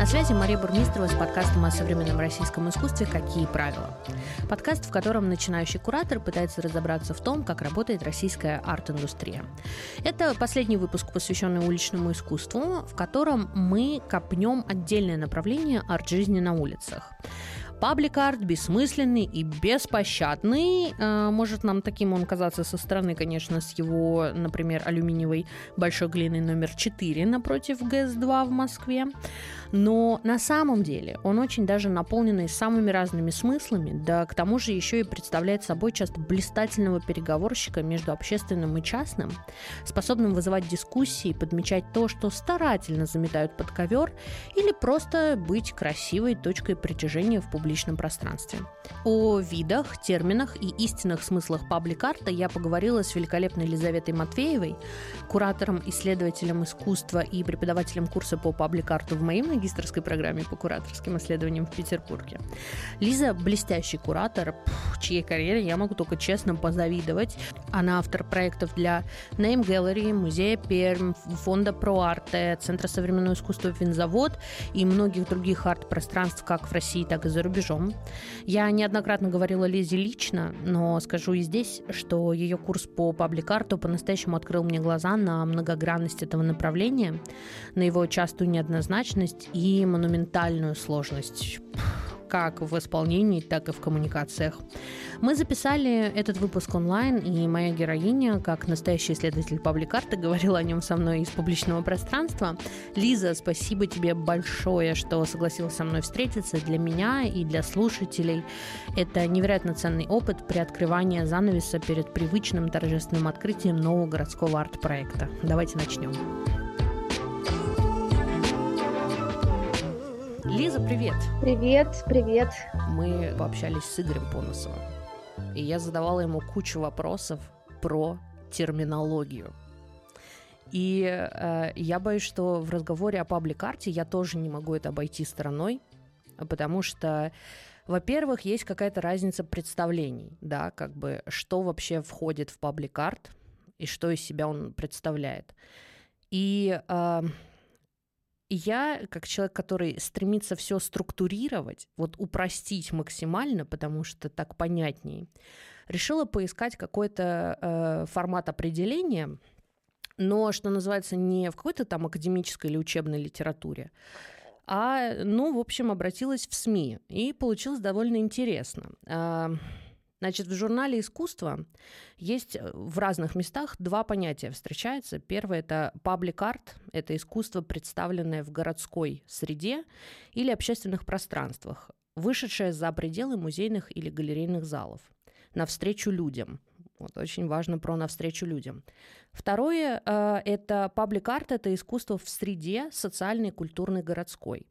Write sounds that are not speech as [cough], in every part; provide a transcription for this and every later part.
На связи Мария Бурмистрова с подкастом о современном российском искусстве «Какие правила?». Подкаст, в котором начинающий куратор пытается разобраться в том, как работает российская арт-индустрия. Это последний выпуск, посвященный уличному искусству, в котором мы копнем отдельное направление арт-жизни на улицах. Паблик-арт бессмысленный и беспощадный. А, может нам таким он казаться со стороны, конечно, с его, например, алюминиевой большой глиной номер 4 напротив ГЭС-2 в Москве. Но на самом деле он очень даже наполненный самыми разными смыслами, да к тому же еще и представляет собой часто блистательного переговорщика между общественным и частным, способным вызывать дискуссии, подмечать то, что старательно заметают под ковер, или просто быть красивой точкой притяжения в публичном пространстве. О видах, терминах и истинных смыслах паблик-арта я поговорила с великолепной Елизаветой Матвеевой, куратором-исследователем искусства и преподавателем курса по паблик-арту в моей магистрской программе по кураторским исследованиям в Петербурге. Лиза – блестящий куратор, чьей карьере я могу только честно позавидовать. Она автор проектов для Name Gallery, Музея Пермь, Фонда ProArte, Центра современного искусства Винзавод и многих других арт-пространств как в России, так и за рубежом. Я неоднократно говорила Лизе лично, но скажу и здесь, что ее курс по паблик-арту по-настоящему открыл мне глаза на многогранность этого направления, на его частую неоднозначность и монументальную сложность как в исполнении, так и в коммуникациях. Мы записали этот выпуск онлайн, и моя героиня, как настоящий исследователь пабликарта, говорила о нем со мной из публичного пространства. Лиза, спасибо тебе большое, что согласилась со мной встретиться. Для меня и для слушателей это невероятно ценный опыт при открывании занавеса перед привычным торжественным открытием нового городского арт-проекта. Давайте начнем. Лиза, привет! Привет, привет! Мы пообщались с Игорем Поносовым, и я задавала ему кучу вопросов про терминологию. И э, я боюсь, что в разговоре о паблик-арте я тоже не могу это обойти стороной, потому что, во-первых, есть какая-то разница представлений, да, как бы, что вообще входит в паблик-арт и что из себя он представляет. И э, я, как человек, который стремится все структурировать, вот упростить максимально, потому что так понятнее, решила поискать какой-то э, формат определения, но, что называется, не в какой-то там академической или учебной литературе, а, ну, в общем, обратилась в СМИ, и получилось довольно интересно. Значит, в журнале искусства есть э, в разных местах два понятия встречаются. Первое – это паблик-арт, это искусство, представленное в городской среде или общественных пространствах, вышедшее за пределы музейных или галерейных залов, навстречу людям. Вот очень важно про навстречу людям. Второе э, – это паблик-арт, это искусство в среде социальной, культурной, городской.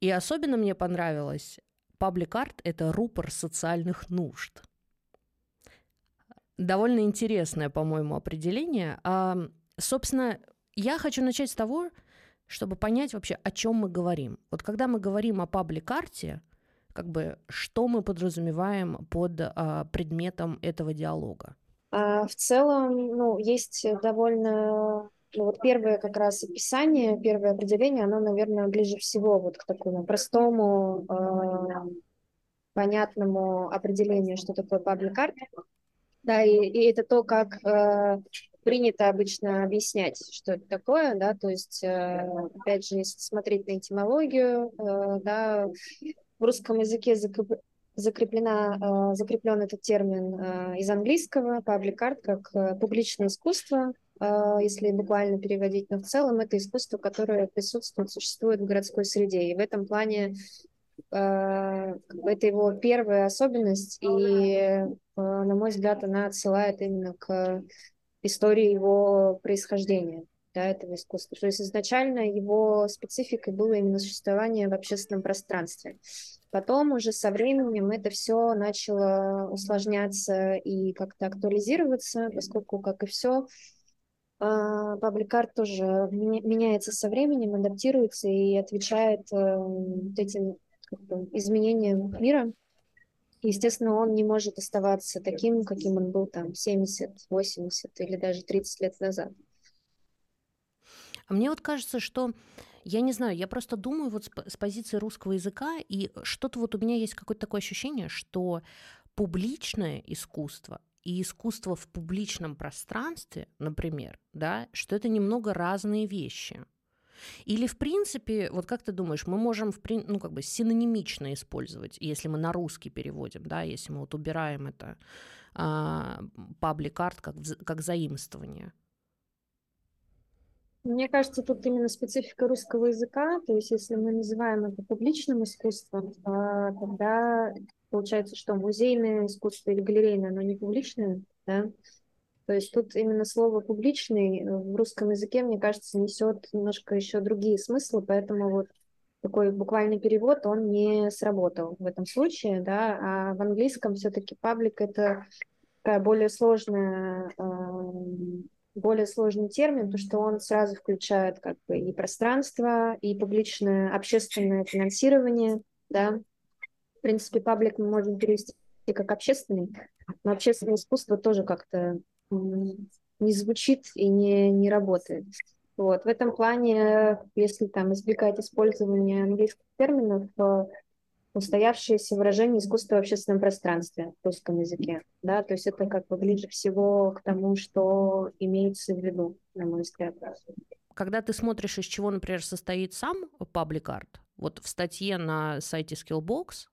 И особенно мне понравилось Паблик-арт – это рупор социальных нужд. Довольно интересное, по-моему, определение. А, собственно, я хочу начать с того, чтобы понять вообще, о чем мы говорим. Вот когда мы говорим о паблик-арте, как бы, что мы подразумеваем под а, предметом этого диалога? А, в целом, ну, есть довольно ну, вот первое как раз описание, первое определение, оно, наверное, ближе всего вот к такому простому, э, понятному определению, что такое паблик арт. Да, и, и это то, как э, принято обычно объяснять, что это такое, да, то есть, э, опять же, если смотреть на этимологию, э, да, в русском языке закреплена, э, закреплен этот термин э, из английского, public art, как э, публичное искусство, если буквально переводить, но в целом это искусство, которое присутствует, существует в городской среде. И в этом плане а, это его первая особенность, и, а, на мой взгляд, она отсылает именно к истории его происхождения да, этого искусства. То есть изначально его спецификой было именно существование в общественном пространстве. Потом уже со временем это все начало усложняться и как-то актуализироваться, поскольку, как и все, Пабликарт тоже меняется со временем, адаптируется и отвечает э, вот этим изменениям мира. Естественно, он не может оставаться таким, каким он был там 70, 80 или даже 30 лет назад. А мне вот кажется, что Я не знаю, я просто думаю вот с позиции русского языка, и что-то вот у меня есть какое-то такое ощущение, что публичное искусство и искусство в публичном пространстве, например, да, что это немного разные вещи. Или, в принципе, вот как ты думаешь, мы можем, в, ну, как бы синонимично использовать, если мы на русский переводим, да, если мы вот убираем это паблик-арт как, как заимствование? Мне кажется, тут именно специфика русского языка, то есть если мы называем это публичным искусством, а, тогда получается, что музейное искусство или галерейное, оно не публичное, да? То есть тут именно слово «публичный» в русском языке, мне кажется, несет немножко еще другие смыслы, поэтому вот такой буквальный перевод, он не сработал в этом случае, да, а в английском все-таки паблик — это такая более сложная более сложный термин, потому что он сразу включает как бы и пространство, и публичное общественное финансирование, да. В принципе, паблик мы можем перевести как общественный, но общественное искусство тоже как-то не звучит и не, не работает. Вот. В этом плане, если там избегать использования английских терминов, устоявшееся выражение искусства в общественном пространстве в русском языке. Да? То есть это как бы ближе всего к тому, что имеется в виду, на мой взгляд. Когда ты смотришь, из чего, например, состоит сам паблик арт, вот в статье на сайте Skillbox,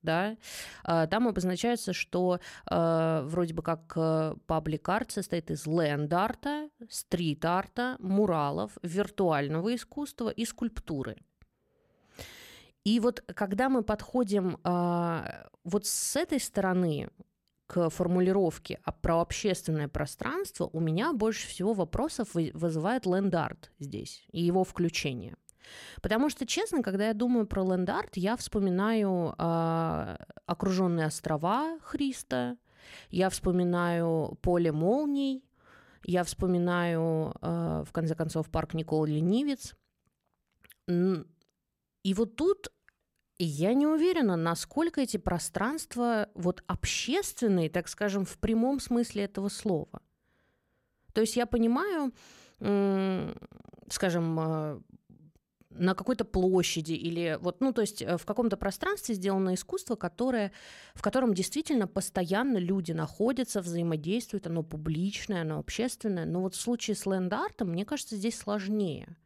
да, а, там обозначается, что э, вроде бы как паблик-арт состоит из ленд-арта, стрит-арта, муралов, виртуального искусства и скульптуры. И вот когда мы подходим э, вот с этой стороны к формулировке а про общественное пространство, у меня больше всего вопросов вызывает ленд-арт здесь и его включение. Потому что, честно, когда я думаю про ленд-арт, я вспоминаю э, окруженные острова Христа, я вспоминаю поле молний, я вспоминаю, э, в конце концов, парк Никол Ленивец. И вот тут я не уверена, насколько эти пространства вот общественные, так скажем, в прямом смысле этого слова. То есть я понимаю, скажем, э, на какой-то площади или вот, ну, то есть э, в каком-то пространстве сделано искусство, которое, в котором действительно постоянно люди находятся, взаимодействуют, оно публичное, оно общественное. Но вот в случае с ленд-артом, мне кажется, здесь сложнее.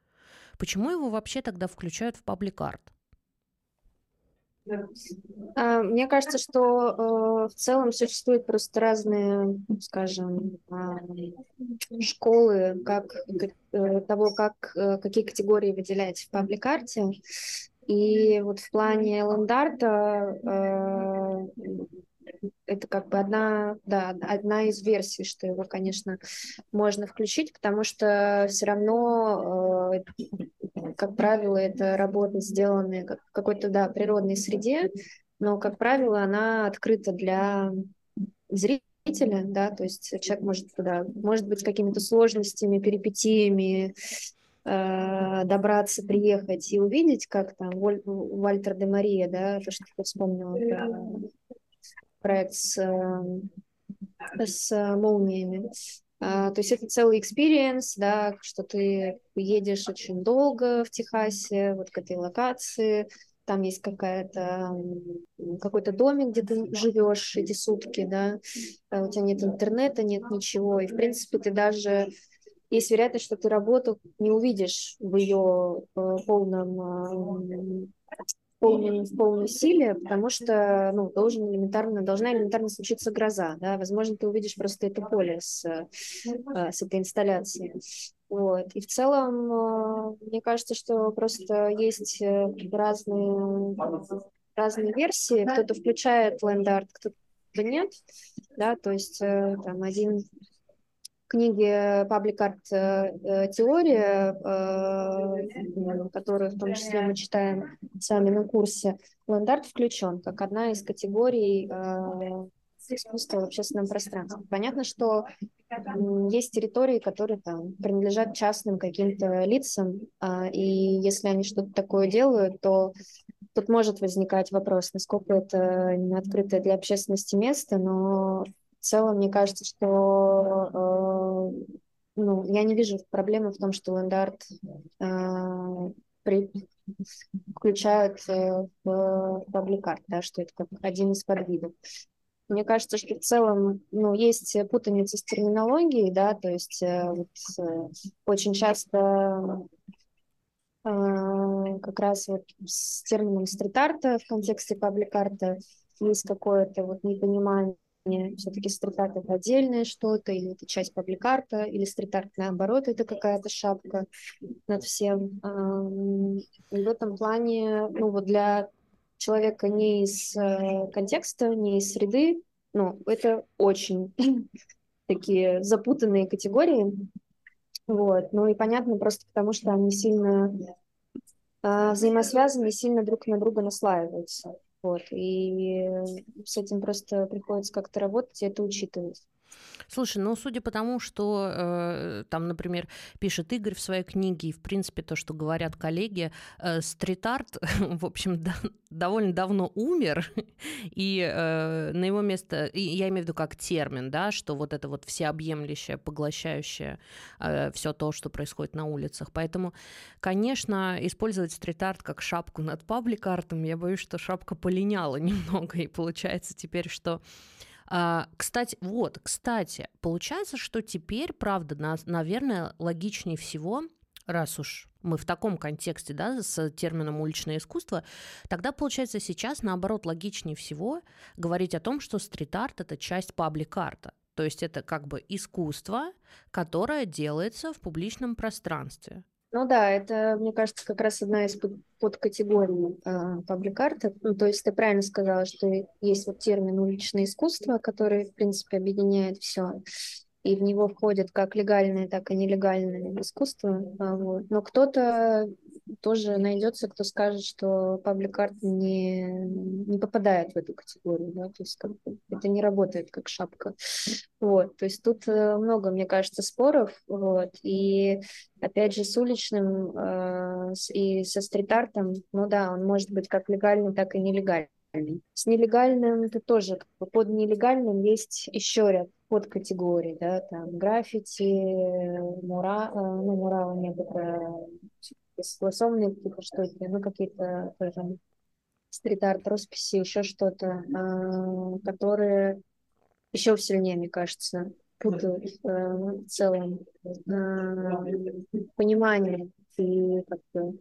Почему его вообще тогда включают в паблик-арт? А, мне кажется, что э, в целом существуют просто разные, скажем, а, школы как э, того, как э, какие категории выделять в паблик-арте. И вот в плане лендарта это как бы одна, да, одна из версий, что его, конечно, можно включить, потому что все равно, как правило, это работы, сделанные в какой-то, да, природной среде, но, как правило, она открыта для зрителя, да, то есть человек может туда, может быть, с какими-то сложностями, перипетиями, э, добраться, приехать и увидеть, как там Вальтер де Мария, да, то, что ты вспомнила проект с, эм, с молниями. А, то есть это целый experience, да, что ты едешь очень долго в Техасе, вот к этой локации, там есть какая-то какой-то домик, где ты живешь эти сутки, да, а у тебя нет интернета, нет ничего, и в принципе ты даже есть вероятность, что ты работу не увидишь в ее э, полном полной, в полной силе, потому что ну, должен элементарно, должна элементарно случиться гроза. Да? Возможно, ты увидишь просто это поле с, э, с этой инсталляцией. Вот. И в целом, э, мне кажется, что просто есть э, разные, разные версии. Кто-то включает ленд-арт, кто-то нет. Да? То есть там один книге Public Art э, теория, э, которую в том числе мы читаем с вами на курсе, ленд-арт включен как одна из категорий э, искусства в общественном пространстве. Понятно, что есть территории, которые там принадлежат частным каким-то лицам, а, и если они что-то такое делают, то тут может возникать вопрос, насколько это не открытое для общественности место, но в целом, мне кажется, что э, ну, я не вижу проблемы в том, что ленд-арт э, при, включают в пабликарт, да, что это как один из подвидов. Мне кажется, что в целом ну, есть путаница с терминологией, да, то есть э, вот, э, очень часто э, как раз вот с термином стрит-арта в контексте паблик-арта есть какое-то вот непонимание, все-таки стрит-арт это отдельное что-то, или это часть паблик-арта, или стрит-арт наоборот это какая-то шапка над всем. И в этом плане, ну вот для человека не из э, контекста, не из среды, ну, это очень [laughs] такие запутанные категории. Вот. Ну и понятно просто потому, что они сильно э, взаимосвязаны, сильно друг на друга наслаиваются. Вот. И с этим просто приходится как-то работать и это учитывать. Слушай, ну, судя по тому, что э, там, например, пишет Игорь в своей книге, и, в принципе, то, что говорят коллеги, э, стрит-арт, [laughs] в общем, да, довольно давно умер, [laughs] и э, на его место, я имею в виду как термин, да, что вот это вот всеобъемлющее, поглощающее э, все то, что происходит на улицах. Поэтому, конечно, использовать стрит-арт как шапку над паблик-артом, я боюсь, что шапка полиняла [laughs] немного, и получается теперь, что а, кстати, вот, кстати, получается, что теперь, правда, на, наверное, логичнее всего, раз уж мы в таком контексте, да, с термином уличное искусство, тогда, получается, сейчас, наоборот, логичнее всего говорить о том, что стрит-арт – это часть паблик-арта. То есть это как бы искусство, которое делается в публичном пространстве. Ну да, это, мне кажется, как раз одна из подкатегорий э, паблик-арта. Ну, то есть ты правильно сказала, что есть вот термин уличное искусство, который, в принципе, объединяет все и в него входит как легальное, так и нелегальное искусство. А, вот. Но кто-то тоже найдется, кто скажет, что паблик-арт не, не попадает в эту категорию, да, то есть как бы, это не работает как шапка. Вот, то есть тут э, много, мне кажется, споров, вот, и опять же с уличным э, и со стрит-артом, ну да, он может быть как легальный, так и нелегальный. С нелегальным это тоже, под нелегальным есть еще ряд подкатегорий, да, там граффити, мура, э, ну, муралы нет, это согласованные какие-то штуки, ну, какие-то тоже стрит-арт, росписи, еще что-то, э, которые еще сильнее, мне кажется, путают э, в целом понимание и как-то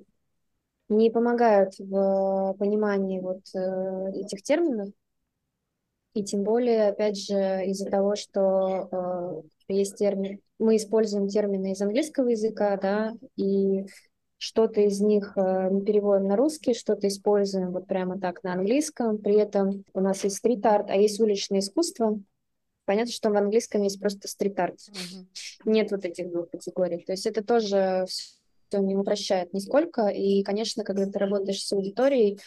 не помогают в понимании вот этих терминов, и тем более, опять же, из-за того, что э, есть термин, мы используем термины из английского языка, да, и что-то из них э, мы переводим на русский, что-то используем вот прямо так на английском. При этом у нас есть стрит-арт, а есть уличное искусство. Понятно, что в английском есть просто стрит-арт. Mm-hmm. Нет вот этих двух категорий. То есть это тоже все не упрощает нисколько. И, конечно, когда ты работаешь с аудиторией,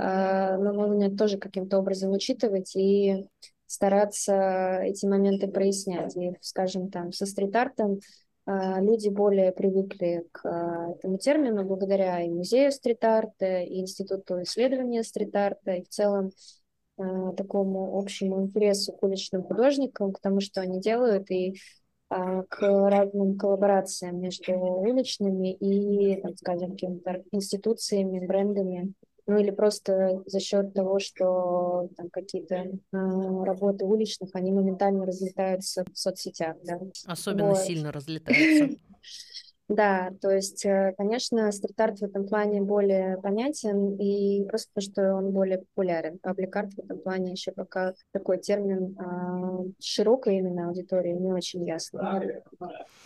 а, но нужно тоже каким-то образом учитывать и стараться эти моменты прояснять. И, скажем, там, со стрит-артом люди более привыкли к а, этому термину благодаря и музею стрит-арта, и Институту исследования стрит-арта, и в целом такому общему интересу к уличным художникам, к тому, что они делают, и к разным коллаборациям между уличными и, так скажем, какими-то институциями, брендами ну или просто за счет того, что там какие-то э, работы уличных, они моментально разлетаются в соцсетях. Да. Особенно вот. сильно разлетаются. [laughs] Да, то есть, э, конечно, стрит-арт в этом плане более понятен, и просто потому, что он более популярен. Паблик-арт в этом плане еще пока такой термин а, широкой именно аудитории не очень ясно.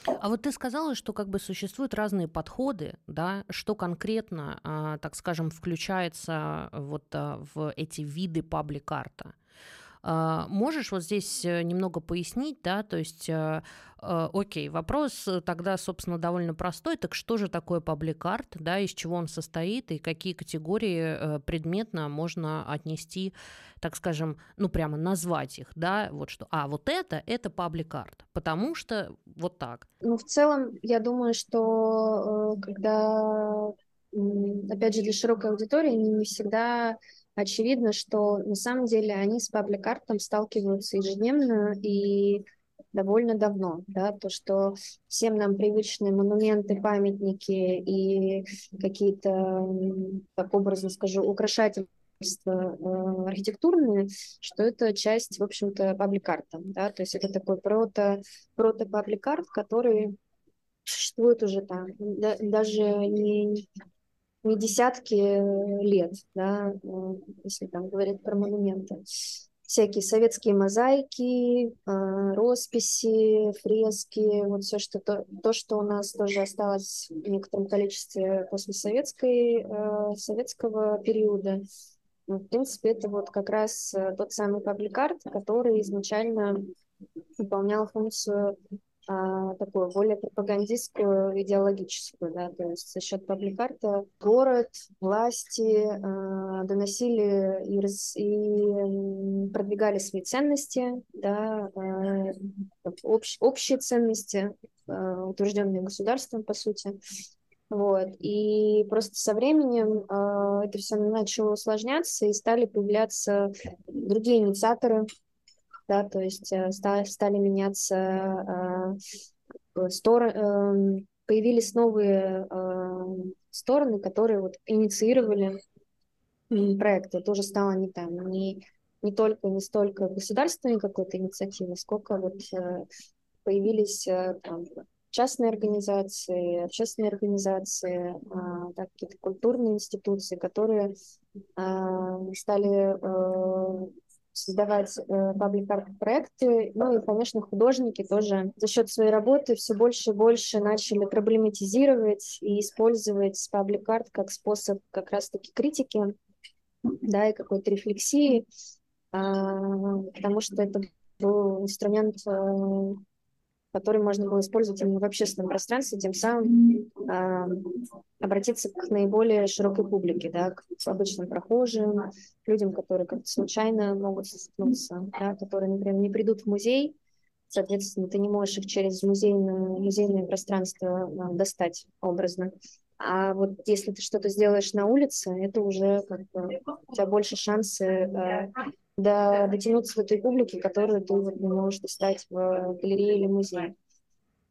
А вот ты сказала, что как бы существуют разные подходы, да, что конкретно, а, так скажем, включается вот а, в эти виды паблик-арта? А, можешь вот здесь э, немного пояснить, да, то есть, э, э, окей, вопрос тогда, собственно, довольно простой, так что же такое паблик-арт, да, из чего он состоит и какие категории предметно можно отнести, так скажем, ну, прямо назвать их, да, вот что, а, вот это, это паблик-арт, потому что вот так. Ну, в целом, я думаю, что когда опять же, для широкой аудитории не всегда очевидно, что на самом деле они с паблик-артом сталкиваются ежедневно, и довольно давно, да, то, что всем нам привычные монументы, памятники и какие-то, так образно скажу, украшательства э, архитектурные, что это часть, в общем-то, паблик-арта, да, то есть это такой прото, прото-паблик-арт, который существует уже там, да, даже не, не десятки лет, да, э, если там говорить про монументы всякие советские мозаики, а, росписи, фрески, вот все, что то, то, что у нас тоже осталось в некотором количестве после советской, а, советского периода. Ну, в принципе, это вот как раз э, тот самый пабликарт, который изначально выполнял функцию а, такую более пропагандистскую, идеологическую, да, то есть за счет пабликарта город, власти а, доносили и, раз, и продвигали свои ценности, да, а, общ, общие ценности, а, утвержденные государством, по сути. Вот. И просто со временем э, это все начало усложняться, и стали появляться другие инициаторы да, то есть э, стали меняться э, стороны, эм, появились новые эм, стороны, которые вот инициировали проекты. Тоже стало не там, не, не только, не столько государственной какой-то инициативы, сколько вот э, появились там, частные организации, общественные организации, а, так, какие-то культурные институции, которые стали создавать э, паблик-арт проекты. Ну и, конечно, художники тоже за счет своей работы все больше и больше начали проблематизировать и использовать паблик-арт как способ как раз-таки критики, да, и какой-то рефлексии, а, потому что это был инструмент э, который можно было использовать именно в общественном пространстве, тем самым э, обратиться к наиболее широкой публике, да, к обычным прохожим, людям, которые как-то случайно могут столкнуться, да, которые, например, не придут в музей, соответственно, ты не можешь их через музейное, музейное пространство э, достать образно. А вот если ты что-то сделаешь на улице, это уже как бы у тебя больше шансы э, до, дотянуться в этой публике, которую ты вот не можешь достать в галерее или музее.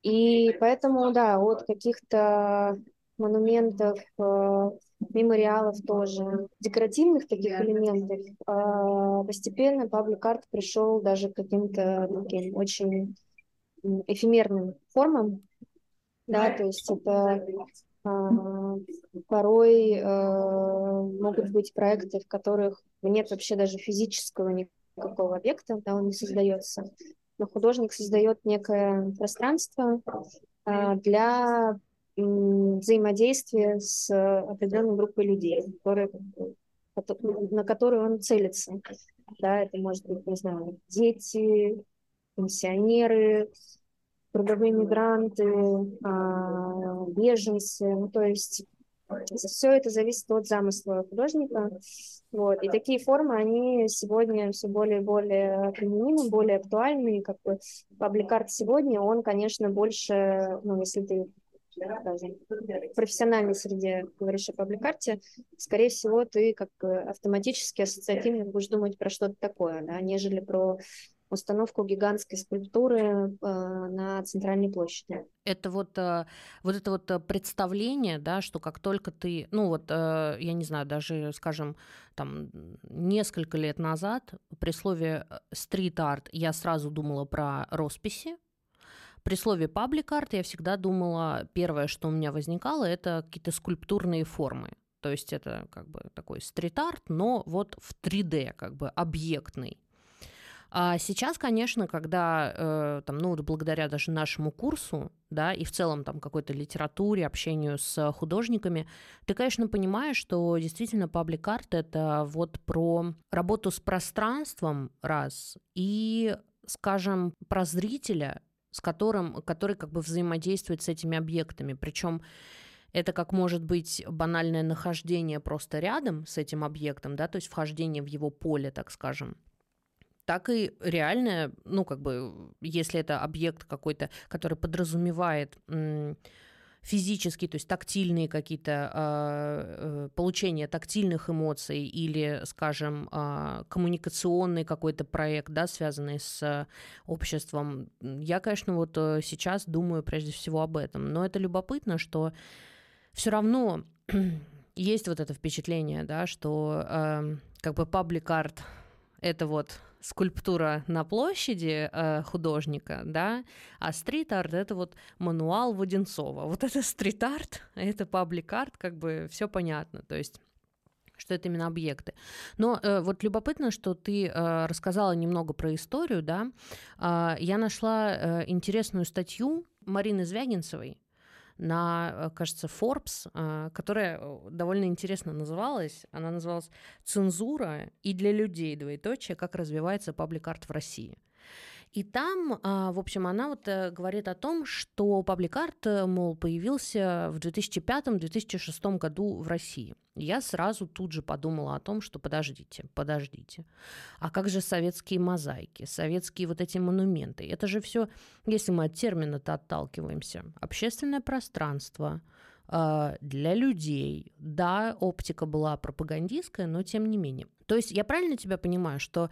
И поэтому, да, от каких-то монументов, э, мемориалов тоже, декоративных таких элементов, э, постепенно паблик-арт пришел даже к каким-то таким очень эфемерным формам, да, то есть это порой э, могут быть проекты, в которых нет вообще даже физического никакого объекта, да, он не создается. Но художник создает некое пространство а, для взаимодействия с определенной группой людей, которые, на которые он целится. Да, это может быть, не знаю, дети, пенсионеры, трудовые мигранты, а, беженцы. Ну, то есть все это зависит от замысла художника. Вот. И такие формы, они сегодня все более и более применимы, более актуальны. Как бы пабликарт сегодня, он, конечно, больше, ну, если ты даже в профессиональной среде говоришь о пабликарте, скорее всего, ты как автоматически ассоциативно будешь думать про что-то такое, да, нежели про установку гигантской скульптуры э, на центральной площади. Это вот, э, вот это вот э, представление, да, что как только ты, ну вот, я не знаю, даже, скажем, там несколько лет назад при слове стрит-арт я сразу думала про росписи, при слове паблик-арт я всегда думала, первое, что у меня возникало, это какие-то скульптурные формы. То есть это как бы такой стрит-арт, но вот в 3D, как бы объектный. А сейчас, конечно, когда, э, там, ну, благодаря даже нашему курсу, да, и в целом там какой-то литературе, общению с художниками, ты, конечно, понимаешь, что действительно паблик-арт — это вот про работу с пространством, раз, и, скажем, про зрителя, с которым, который как бы взаимодействует с этими объектами. Причем это как может быть банальное нахождение просто рядом с этим объектом, да, то есть вхождение в его поле, так скажем, так и реальное, ну, как бы, если это объект какой-то, который подразумевает физические, то есть тактильные какие-то, э, получение тактильных эмоций или, скажем, коммуникационный какой-то проект, да, связанный с обществом, я, конечно, вот сейчас думаю прежде всего об этом. Но это любопытно, что все равно [clears throat] есть вот это впечатление, да, что э, как бы паблик-арт — это вот скульптура на площади э, художника, да, а стрит-арт — это вот мануал Воденцова. Вот это стрит-арт, [laughs] это паблик-арт, как бы все понятно, то есть что это именно объекты. Но э, вот любопытно, что ты э, рассказала немного про историю, да. Э, я нашла э, интересную статью Марины Звягинцевой, на, э, кажется, Forbes, э, которая э, довольно интересно называлась. Она называлась «Цензура и для людей, двоеточие, как развивается паблик-арт в России». И там, а, в общем, она вот э, говорит о том, что паблик-арт, э, мол, появился в 2005-2006 году в России. Я сразу тут же подумала о том, что подождите, подождите. А как же советские мозаики, советские вот эти монументы? Это же все, если мы от термина-то отталкиваемся, общественное пространство, а, для людей. Да, оптика была пропагандистская, но тем не менее. То есть я правильно тебя понимаю, что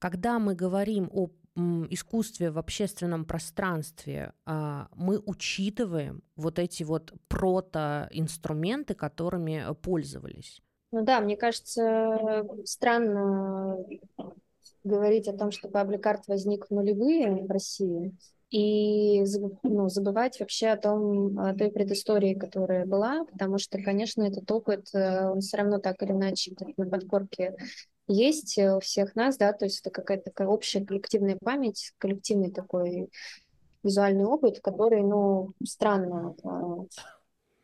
когда мы говорим о искусстве в общественном пространстве а, мы учитываем вот эти вот прото-инструменты, которыми пользовались. Ну да, мне кажется, странно говорить о том, что паблик-арт возник в нулевые в России, и ну, забывать вообще о том, о той предыстории, которая была, потому что, конечно, этот опыт, э, он все равно так или иначе на подкорке есть у всех нас, да, то есть это какая-то такая общая коллективная память, коллективный такой визуальный опыт, который, ну, странно,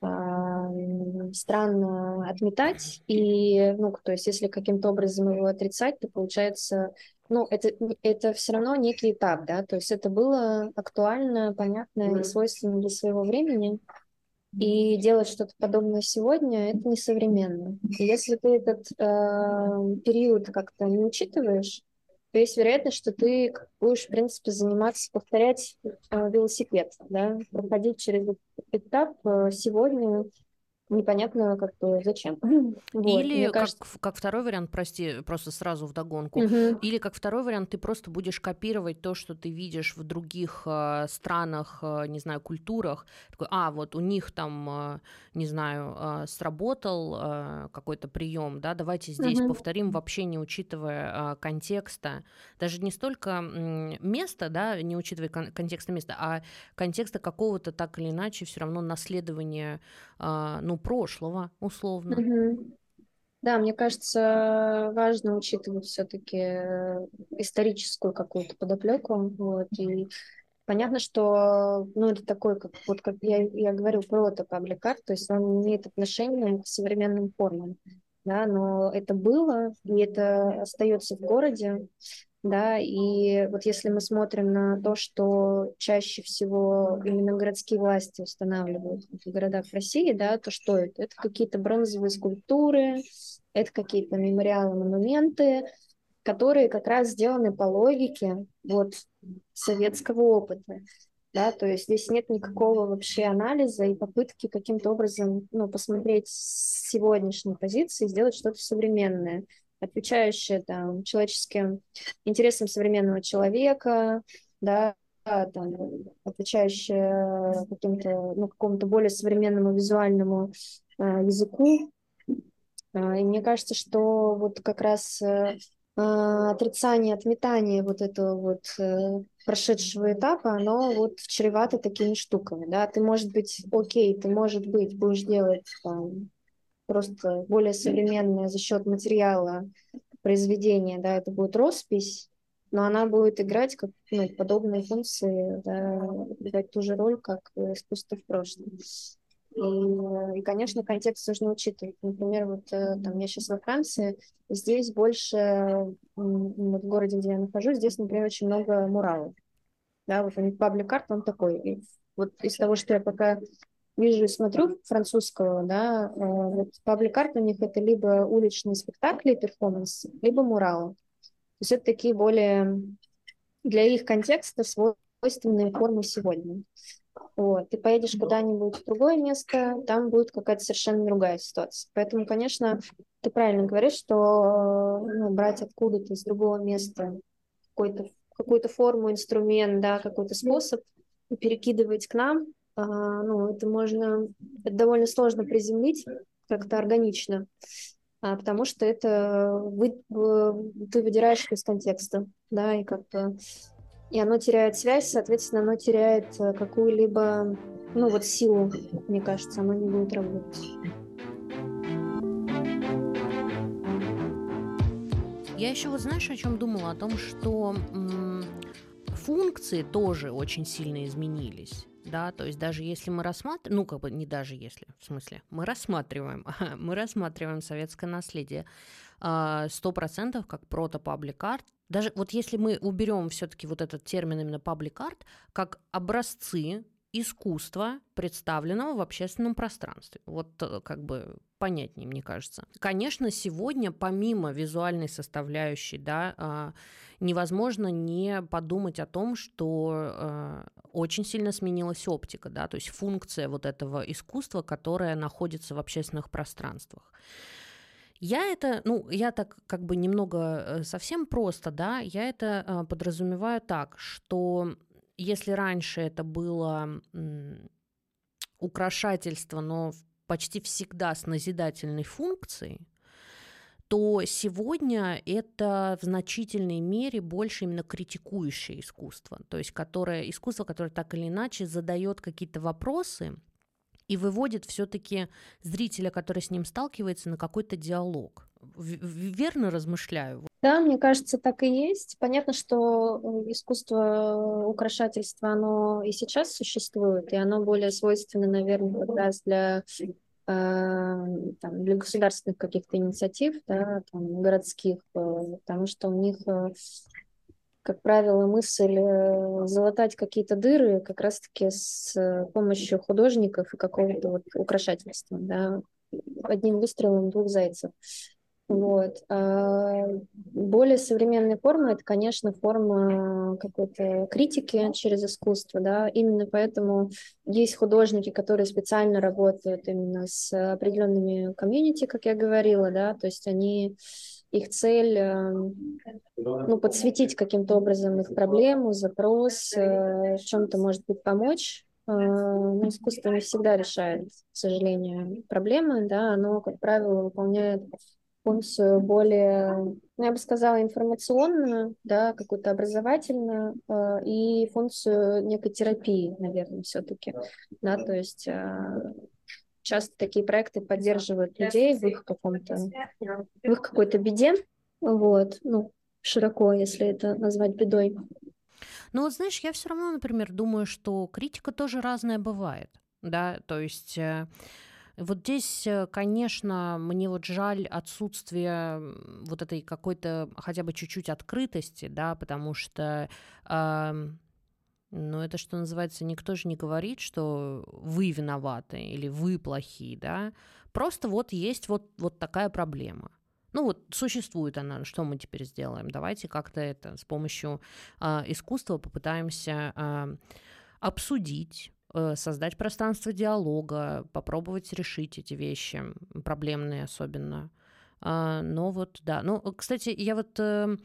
э, э, странно отметать, и, ну, то есть если каким-то образом его отрицать, то получается, ну, это, это все равно некий этап, да, то есть это было актуально, понятно и свойственно для своего времени, и делать что-то подобное сегодня это несовременно. Если ты этот э, период как-то не учитываешь, то есть вероятность, что ты будешь, в принципе, заниматься, повторять э, велосипед, да, проходить через этап э, сегодня непонятно как то зачем. [laughs] Вот, или как, кажется... как второй вариант, прости, просто сразу в догонку, угу. или как второй вариант, ты просто будешь копировать то, что ты видишь в других э, странах, э, не знаю, культурах. Такой, а, вот у них там, э, не знаю, э, сработал э, какой-то прием, да, давайте здесь угу. повторим, вообще не учитывая э, контекста, даже не столько э, места, да, не учитывая кон- контекста места, а контекста какого-то так или иначе все равно наследования, э, ну, прошлого, условно. Угу. Да, мне кажется, важно учитывать все-таки э, историческую какую-то подоплеку. Вот, и понятно, что ну, это такой, как, вот как я, я говорю, прото-пабликарт, то есть он имеет отношение к современным формам. Да, но это было, и это остается в городе, да, и вот если мы смотрим на то, что чаще всего именно городские власти устанавливают в городах России, да, то что это? Это какие-то бронзовые скульптуры, это какие-то мемориалы, монументы, которые как раз сделаны по логике вот советского опыта. Да, то есть здесь нет никакого вообще анализа и попытки каким-то образом ну, посмотреть с сегодняшней позиции, сделать что-то современное отвечающая там, человеческим интересам современного человека, да, там, отвечающая каким-то, ну, какому-то более современному визуальному э, языку. Э, и мне кажется, что вот как раз э, отрицание, отметание вот этого вот э, прошедшего этапа, оно вот чревато такими штуками, да, ты, может быть, окей, ты, может быть, будешь делать там, просто более современная за счет материала произведения, да, это будет роспись, но она будет играть как ну, подобные функции, да, играть ту же роль, как искусство в прошлом. И, и, конечно, контекст нужно учитывать. Например, вот э, там я сейчас во Франции, здесь больше, вот в городе, где я нахожусь, здесь, например, очень много муралов. Да, вот у них паблик-арт, он такой. И вот из того, что я пока вижу и смотрю французского, да, э, вот паблик-арт у них это либо уличные спектакли, перформансы, либо муралы. То есть это такие более для их контекста свойственные формы сегодня. Вот. Ты поедешь куда-нибудь в другое место, там будет какая-то совершенно другая ситуация. Поэтому, конечно, ты правильно говоришь, что ну, брать откуда-то из другого места какой-то какую-то форму, инструмент, да, какой-то способ и перекидывать к нам, ну, это можно, это довольно сложно приземлить как-то органично, а, потому что это вы, ты выдираешь из контекста, да, и как-то и оно теряет связь, соответственно, оно теряет э, какую-либо, ну вот силу, мне кажется, оно не будет работать. Я еще вот знаешь, о чем думала? О том, что м- функции тоже очень сильно изменились. Да, то есть даже если мы рассматриваем, ну как бы не даже если, в смысле, мы рассматриваем, [laughs] мы рассматриваем советское наследие а, сто процентов как прото-паблик арт, даже вот если мы уберем все-таки вот этот термин именно паблик арт, как образцы искусства, представленного в общественном пространстве. Вот э, как бы понятнее, мне кажется. Конечно, сегодня помимо визуальной составляющей, да, а, невозможно не подумать о том, что э, очень сильно сменилась оптика, да, то есть функция вот этого искусства, которое находится в общественных пространствах. Я это, ну, я так как бы немного э, совсем просто, да, я это подразумеваю так, что если раньше это было украшательство, но почти всегда с назидательной функцией, то сегодня это в значительной мере больше именно критикующее искусство, то есть которое, искусство, которое так или иначе задает какие-то вопросы и выводит все-таки зрителя, который с ним сталкивается, на какой-то диалог. Верно размышляю? Да, мне кажется, так и есть. Понятно, что э, искусство украшательства, оно и сейчас существует, и оно более свойственно, наверное, как раз для э, там, для государственных каких-то инициатив, да, там, городских, э, потому что у них, как правило, мысль залатать какие-то дыры как раз-таки с помощью художников и какого-то вот украшательства, да, одним выстрелом двух зайцев. Вот. А более современная форма – это, конечно, форма какой-то критики через искусство, да, именно поэтому есть художники, которые специально работают именно с определенными комьюнити, как я говорила, да, то есть они их цель эм, ну, подсветить каким-то образом их проблему, запрос, э, в чем-то, может быть, помочь. Э, но искусство не всегда решает, к сожалению, проблемы, да, оно, как правило, выполняет функцию более, ну, я бы сказала, информационную, да, какую-то образовательную э, и функцию некой терапии, наверное, все-таки, да, то есть э, часто такие проекты поддерживают людей в их каком-то, в их какой-то беде, вот, ну, широко, если это назвать бедой. Ну вот знаешь, я все равно, например, думаю, что критика тоже разная бывает, да, то есть э, вот здесь, э, конечно, мне вот жаль отсутствие вот этой какой-то хотя бы чуть-чуть открытости, да, потому что э, ну, это что называется, никто же не говорит, что вы виноваты или вы плохие, да. Просто вот есть вот, вот такая проблема. Ну вот существует она, что мы теперь сделаем? Давайте как-то это с помощью э, искусства попытаемся э, обсудить, создать пространство диалога, попробовать решить эти вещи, проблемные особенно. А, но вот, да. Ну, кстати, я вот э,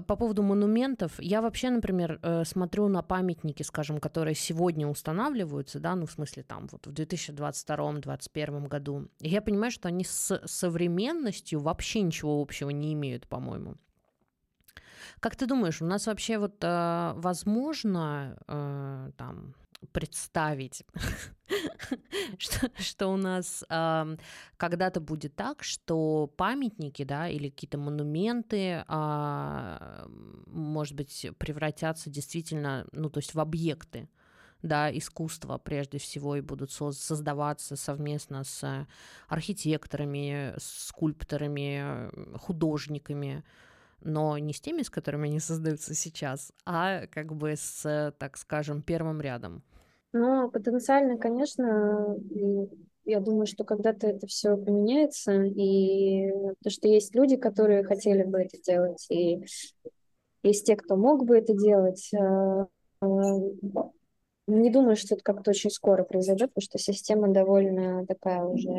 по поводу монументов, я вообще, например, э, смотрю на памятники, скажем, которые сегодня устанавливаются, да, ну, в смысле, там, вот в 2022-2021 году, и я понимаю, что они с современностью вообще ничего общего не имеют, по-моему. Как ты думаешь, у нас вообще вот э, возможно э, там представить, [laughs] что, что у нас э, когда-то будет так, что памятники, да, или какие-то монументы, э, может быть, превратятся действительно, ну, то есть в объекты, да, искусства прежде всего и будут создаваться совместно с архитекторами, скульпторами, художниками, но не с теми, с которыми они [laughs] создаются сейчас, а как бы с, так скажем, первым рядом. Ну, потенциально, конечно, я думаю, что когда-то это все поменяется, и то, что есть люди, которые хотели бы это делать, и есть те, кто мог бы это делать. А, а, Не думаю, что это как-то очень скоро произойдет, потому что система довольно такая уже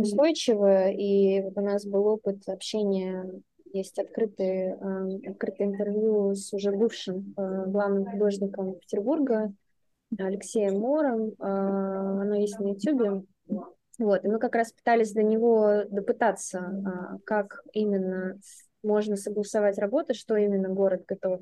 устойчивая, и вот у нас был опыт общения, есть открытые, э, открытые интервью с уже бывшим главным художником Петербурга Алексеем Мором, э, оно есть на YouTube, вот, и мы как раз пытались до него допытаться, как именно можно согласовать работу, что именно город готов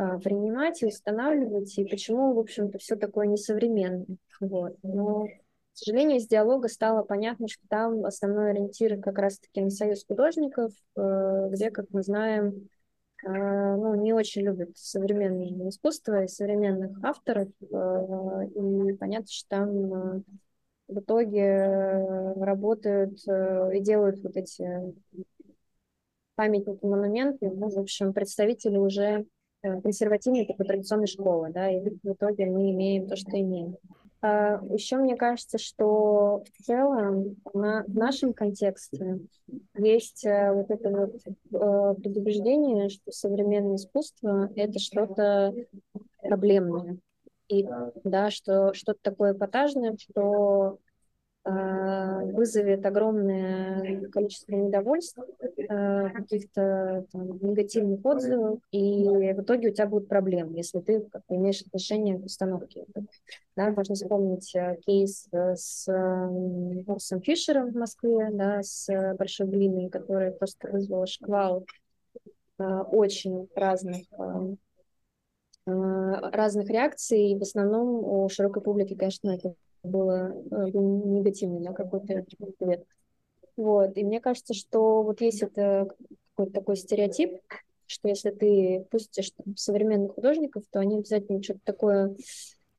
а, принимать и устанавливать, и почему, в общем-то, все такое несовременное. Вот. Но, к сожалению, из диалога стало понятно, что там основной ориентир как раз-таки на союз художников, э, где, как мы знаем, э, ну, не очень любят современное искусство и современных авторов, э, и понятно, что там в итоге работают и делают вот эти памятники, монументы, ну, в общем, представители уже Э, консервативной такой традиционной школы, да, и в итоге мы имеем то, что имеем. А еще мне кажется, что в целом на, в нашем контексте есть э, вот это вот э, предубеждение, что современное искусство — это что-то проблемное. И да, что что-то такое эпатажное, что вызовет огромное количество недовольств, а, каких-то там, негативных отзывов, и в итоге у тебя будут проблемы, если ты имеешь отношение к установке. Да, можно вспомнить э, кейс э, с Морсом Фишером в Москве, да, с Большой Глиной, который просто вызвал шквал очень разных разных реакций, и в основном у широкой публики, конечно, это было э, негативный на какой-то ответ. Вот. И мне кажется, что вот есть это какой-то такой стереотип, что если ты пустишь там, современных художников, то они обязательно что-то такое...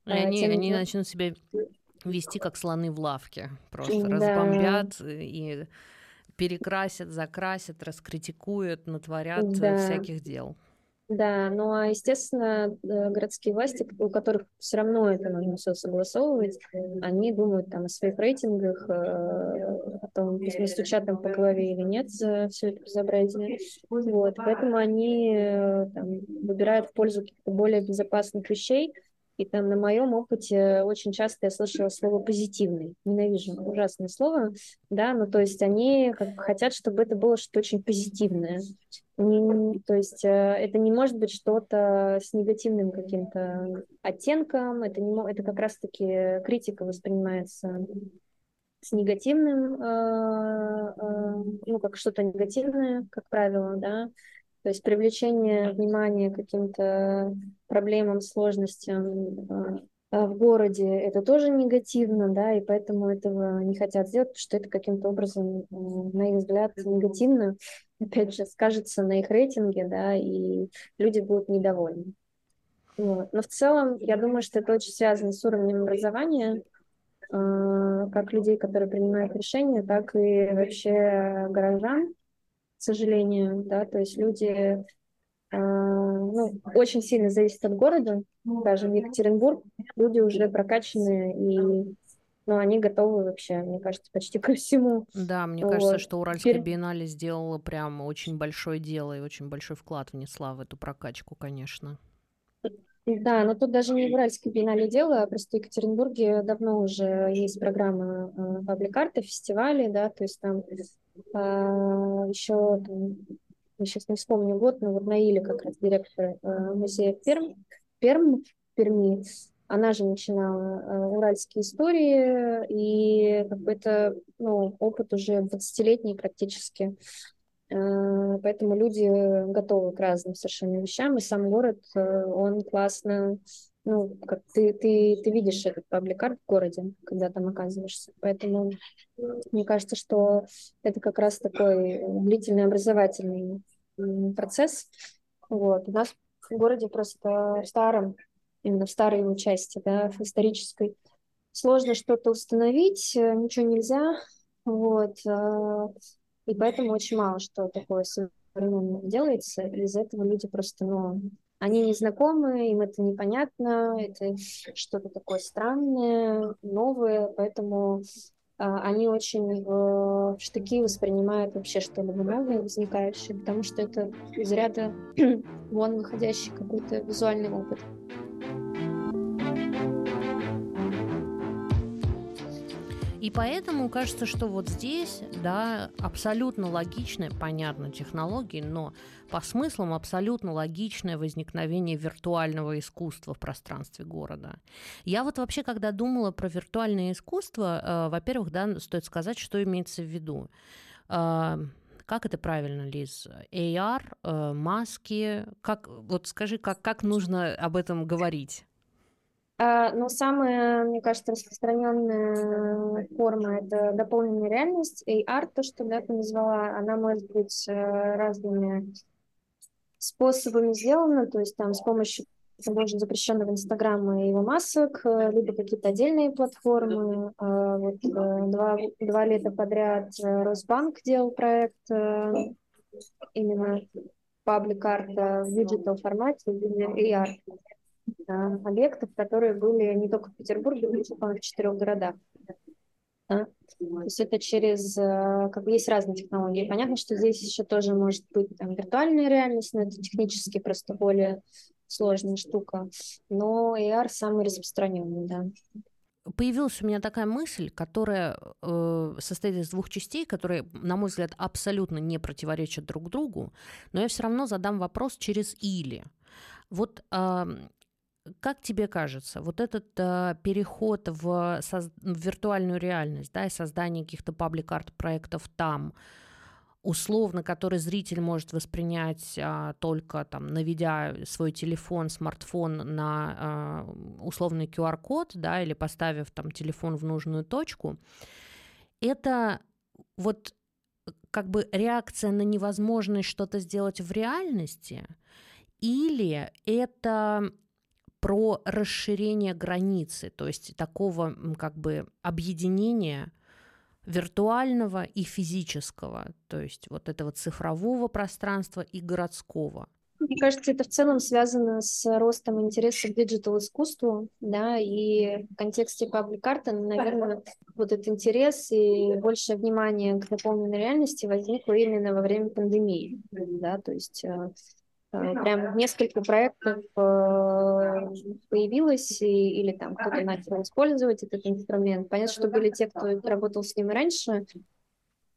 И они, тем... они начнут себя вести как слоны в лавке. Просто да. разбомбят и перекрасят, закрасят, раскритикуют, натворят да. всяких дел. Да, ну а, естественно, э, городские власти, у которых все равно это нужно все согласовывать, они думают там о своих рейтингах, э, о том, не стучат там по голове или нет за все это безобразие. Вот, поэтому они э, там, выбирают в пользу каких-то более безопасных вещей, и там на моем опыте очень часто я слышала слово позитивный. Ненавижу ужасное слово, да, ну то есть они как хотят, чтобы это было что-то очень позитивное. Не, то есть э, это не может быть что-то с негативным каким-то оттенком, это, не, это как раз-таки критика воспринимается с негативным, э, э, ну, как что-то негативное, как правило, да, то есть привлечение внимания к каким-то проблемам, сложностям э, в городе, это тоже негативно, да, и поэтому этого не хотят сделать, потому что это каким-то образом, на их взгляд, негативно, опять же, скажется на их рейтинге, да, и люди будут недовольны. Вот. Но в целом, я думаю, что это очень связано с уровнем образования, э, как людей, которые принимают решения, так и вообще горожан, к сожалению, да, то есть люди э, ну, очень сильно зависит от города, даже в Екатеринбург люди уже прокачанные и ну, они готовы вообще, мне кажется, почти ко всему. Да, мне вот. кажется, что Уральская Теперь... биеннале сделала прям очень большое дело и очень большой вклад внесла в эту прокачку, конечно. Да, но тут даже не в Уральской биеннале дело, а просто в Екатеринбурге давно уже есть программа э, пабликарта, фестивали, да, то есть там а, еще, там, я сейчас не вспомню год, но вот Наиля как раз директор а, музея Перм, Перм, Перми, она же начинала а, уральские истории, и как бы это ну, опыт уже 20-летний практически. Поэтому люди готовы к разным совершенно вещам, и сам город, он классно ну, как ты, ты, ты видишь этот пабликарт в городе, когда там оказываешься. Поэтому мне кажется, что это как раз такой длительный образовательный процесс. Вот. У нас в городе просто в старом, именно в старой его части, да, в исторической, сложно что-то установить, э, ничего нельзя. Вот. Э, и поэтому очень мало что такое современное делается. Из этого люди просто, ну, они не знакомы, им это непонятно, это что-то такое странное, новое, поэтому а, они очень в штыки воспринимают вообще что-либо новое, возникающее, потому что это из ряда [clears throat] вон выходящий какой-то визуальный опыт. И поэтому кажется, что вот здесь, да, абсолютно логичная, понятно, технологии, но по смыслам абсолютно логичное возникновение виртуального искусства в пространстве города. Я вот вообще, когда думала про виртуальное искусство, э, во-первых, да, стоит сказать, что имеется в виду. Э, как это правильно, Лиз? AR, э, маски? Как, вот скажи, как, как нужно об этом говорить? А, но самая, мне кажется, распространенная форма – это дополненная реальность. AR, то, что да, ты назвала, она может быть э, разными способами сделана, то есть там с помощью даже запрещенного Инстаграма и его масок, э, либо какие-то отдельные платформы. А, вот э, два, два лета подряд Росбанк делал проект именно паблик-арта в digital формате, виде AR объектов, которые были не только в Петербурге, но по-моему, в четырех городах. Да? То есть это через, э, как бы есть разные технологии. Понятно, что здесь еще тоже может быть там, виртуальная реальность, но это технически просто более сложная штука. Но AR самый распространенный, да. Появилась у меня такая мысль, которая э, состоит из двух частей, которые, на мой взгляд, абсолютно не противоречат друг другу, но я все равно задам вопрос через или. Вот э, как тебе кажется, вот этот э, переход в, соз... в виртуальную реальность, да, и создание каких-то паблик-арт проектов там, условно, который зритель может воспринять а, только там, наведя свой телефон, смартфон на а, условный QR-код, да, или поставив там телефон в нужную точку, это вот как бы реакция на невозможность что-то сделать в реальности, или это про расширение границы, то есть такого как бы объединения виртуального и физического, то есть вот этого цифрового пространства и городского. Мне кажется, это в целом связано с ростом интереса к диджитал-искусству, да, и в контексте паблик-арта, наверное, вот этот интерес и большее внимание к дополненной реальности возникло именно во время пандемии, да, то есть Э, прям несколько проектов э, появилось, и, или там кто-то начал использовать этот инструмент. Понятно, что были те, кто работал с ним раньше,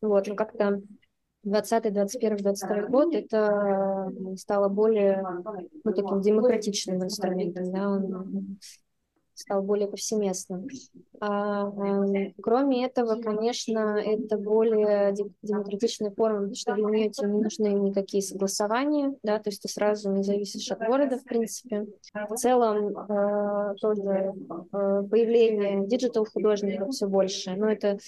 вот, но как-то 20 21 22 год это стало более ну, таким демократичным инструментом, да, он стал более повсеместным. А, а, кроме этого, конечно, это более демократичная форма, потому что для нее тебе не нужны никакие согласования, да, то есть ты сразу не зависишь от города, в принципе. В целом а, тоже а, появление digital-художников все больше, но это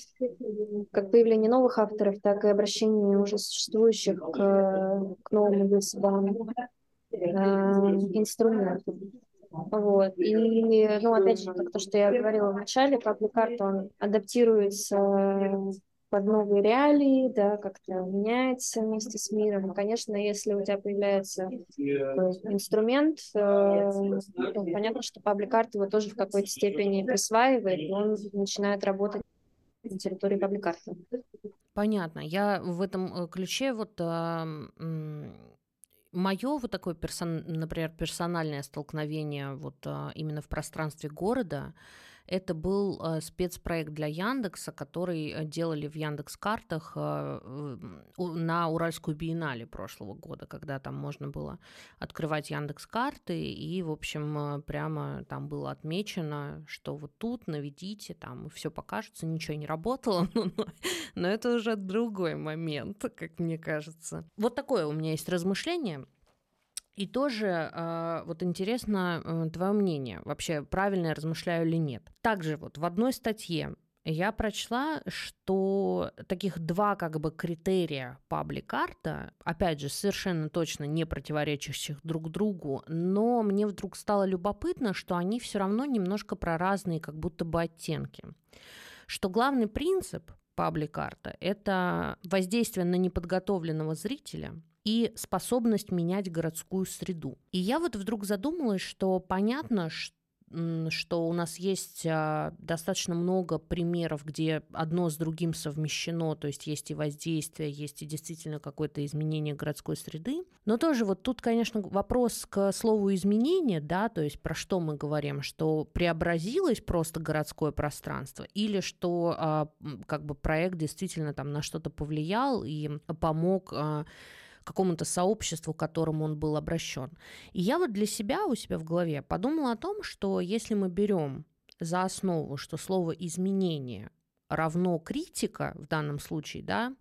как появление новых авторов, так и обращение уже существующих к, к новым вызовам инструментов. Вот. И, ну, опять же, как то, что я говорила в начале, паблик-арт, он адаптируется под новые реалии, да, как-то меняется вместе с миром. Конечно, если у тебя появляется инструмент, э, ну, понятно, что паблик-арт его тоже в какой-то степени присваивает, и он начинает работать на территории паблик-арта. Понятно. Я в этом э, ключе вот Мое вот такое, персон, например, персональное столкновение вот а, именно в пространстве города, это был а, спецпроект для Яндекса, который э, делали в Яндекс картах а, на Уральскую биеннале прошлого года, когда там можно было открывать Яндекс карты и, в общем, прямо там было отмечено, что вот тут наведите, там все покажется, ничего не работало, [laughs] но, но это уже другой момент, как мне кажется. Вот такое у меня есть размышление. И тоже э, вот интересно э, твое мнение, вообще правильно я размышляю или нет. Также вот в одной статье я прочла, что таких два как бы критерия паблик-арта, опять же, совершенно точно не противоречащих друг другу, но мне вдруг стало любопытно, что они все равно немножко про разные как будто бы оттенки. Что главный принцип паблик-арта – это воздействие на неподготовленного зрителя – и способность менять городскую среду. И я вот вдруг задумалась, что понятно, что что у нас есть а, достаточно много примеров, где одно с другим совмещено, то есть есть и воздействие, есть и действительно какое-то изменение городской среды. Но тоже вот тут, конечно, вопрос к слову изменение, да, то есть про что мы говорим, что преобразилось просто городское пространство или что а, как бы проект действительно там на что-то повлиял и помог а, какому-то сообществу, к которому он был обращен. И я вот для себя у себя в голове подумала о том, что если мы берем за основу, что слово изменение равно критика в данном случае, да,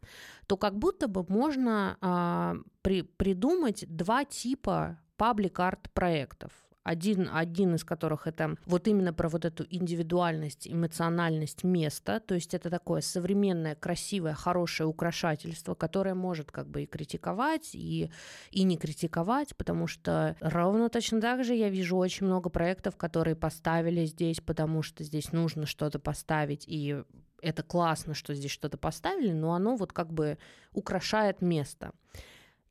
то как будто бы можно а, при, придумать два типа паблик-арт проектов один, один из которых это вот именно про вот эту индивидуальность, эмоциональность места, то есть это такое современное, красивое, хорошее украшательство, которое может как бы и критиковать, и, и не критиковать, потому что ровно точно так же я вижу очень много проектов, которые поставили здесь, потому что здесь нужно что-то поставить, и это классно, что здесь что-то поставили, но оно вот как бы украшает место.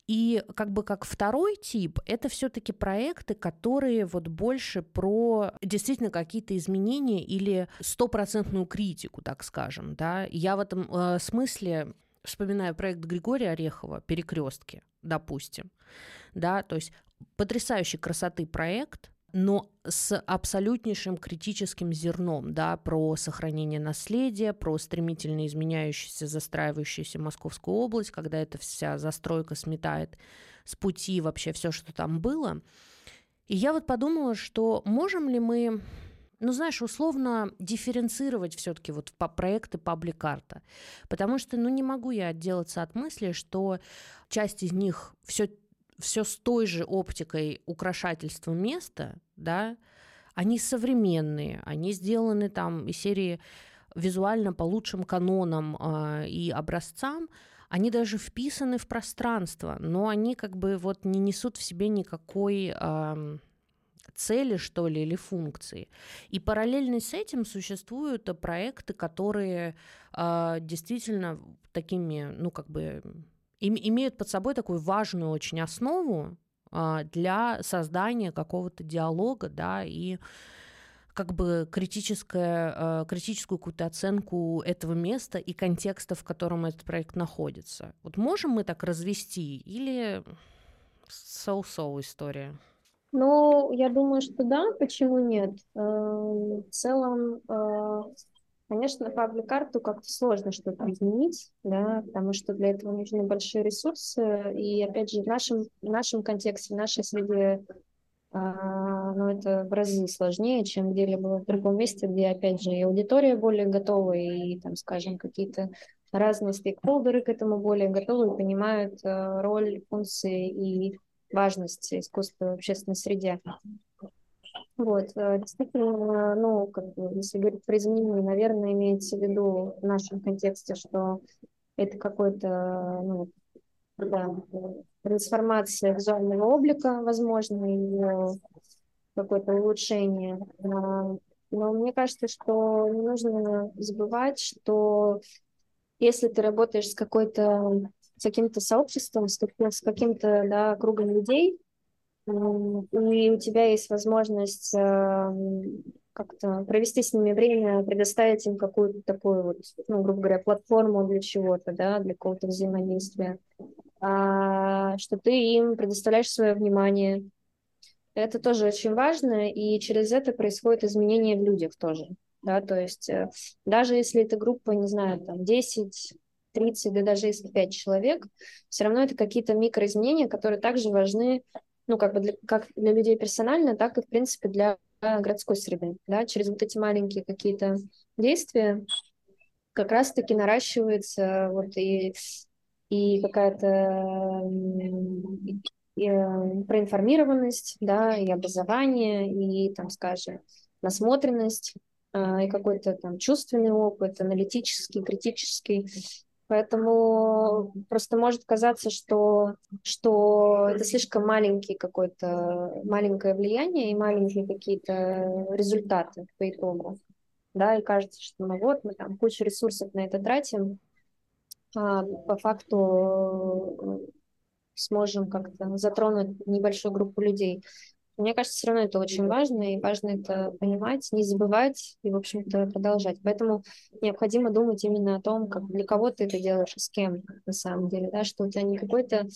И как бы как второй тип, это все-таки проекты, которые вот больше про действительно какие-то изменения или стопроцентную критику, так скажем. Да? Я в этом э, смысле вспоминаю проект Григория Орехова «Перекрестки», допустим. Да? То есть потрясающей красоты проект, но с абсолютнейшим критическим зерном, да, про сохранение наследия, про стремительно изменяющуюся, застраивающуюся Московскую область, когда эта вся застройка сметает с пути вообще все, что там было. И я вот подумала, что можем ли мы ну, знаешь, условно дифференцировать все-таки вот по проекты паблик-арта. Потому что, ну, не могу я отделаться от мысли, что часть из них все все с той же оптикой украшательства места, да, они современные, они сделаны там из серии визуально по лучшим канонам э, и образцам, они даже вписаны в пространство, но они как бы вот не несут в себе никакой э, цели, что ли, или функции. И параллельно с этим существуют проекты, которые э, действительно такими, ну, как бы имеют под собой такую важную очень основу а, для создания какого-то диалога, да, и как бы критическое, а, критическую какую-то оценку этого места и контекста, в котором этот проект находится. Вот можем мы так развести или соу-соу история? Ну, я думаю, что да, почему нет? Э, в целом, Конечно, паблик-карту как-то сложно что-то изменить, да, потому что для этого нужны большие ресурсы. И опять же, в нашем, в нашем контексте, в нашей среде, а, ну, это в разы сложнее, чем где-либо в другом месте, где, опять же, и аудитория более готова, и, там, скажем, какие-то разные стейкхолдеры к этому более готовы и понимают э, роль, функции и важность искусства в общественной среде. Вот, э, действительно, ну, как бы, если говорить про изменения, наверное, имеется в виду в нашем контексте, что это какой-то, ну, да, трансформация визуального облика, возможно, и какое-то улучшение. А, но мне кажется, что не нужно забывать, что если ты работаешь с какой-то с каким-то сообществом, с каким-то да, кругом людей, и у тебя есть возможность эм, как-то провести с ними время, предоставить им какую-то такую вот, ну, грубо говоря, платформу для чего-то, да, для какого-то взаимодействия, а, что ты им предоставляешь свое внимание. Это тоже очень важно, и через это происходит изменение в людях тоже, да, то есть э, даже если эта группа, не знаю, там 10, 30, да даже если 5 человек, все равно это какие-то микроизменения, которые также важны ну, как бы для, как для людей персонально, так и, в принципе, для городской среды, да, через вот эти маленькие какие-то действия как раз-таки наращивается вот и, и какая-то и, э, проинформированность, да, и образование, и, там, скажем, насмотренность, э, и какой-то там чувственный опыт, аналитический, критический. Поэтому просто может казаться, что, что это слишком маленький какой-то, маленькое влияние и маленькие какие-то результаты по итогу. Да, и кажется, что ну вот, мы там кучу ресурсов на это тратим, а по факту сможем как-то затронуть небольшую группу людей. Мне кажется, все равно это очень важно, и важно это понимать, не забывать и, в общем-то, продолжать. Поэтому необходимо думать именно о том, как для кого ты это делаешь и с кем, на самом деле, да, что у тебя не какой-то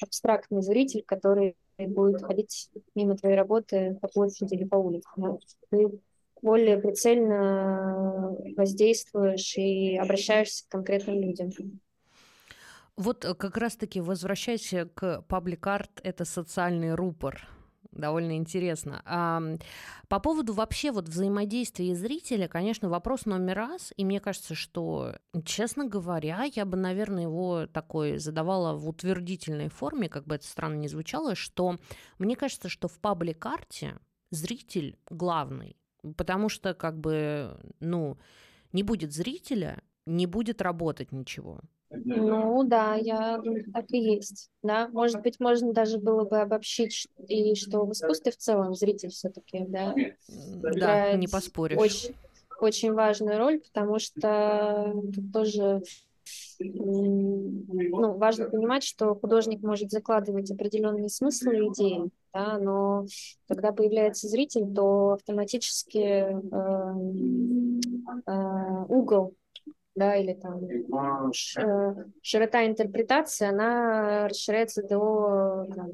абстрактный зритель, который будет ходить мимо твоей работы по площади или по улице. Да. Ты более прицельно воздействуешь и обращаешься к конкретным людям. Вот э, как раз-таки возвращаясь к паблик-арт, это социальный рупор довольно интересно. А, по поводу вообще вот взаимодействия зрителя, конечно, вопрос номер раз, и мне кажется, что, честно говоря, я бы, наверное, его такой задавала в утвердительной форме, как бы это странно не звучало, что мне кажется, что в паблик-арте зритель главный, потому что как бы, ну, не будет зрителя, не будет работать ничего. Ну да, я так и есть. Да, может быть, можно даже было бы обобщить, и что в искусстве в целом зритель все-таки, да, да, не поспоришь. Очень, очень важную роль, потому что тоже ну, важно понимать, что художник может закладывать определенные смыслы и идеи, да, но когда появляется зритель, то автоматически э, э, угол да, или там э, широта интерпретации, она расширяется до там,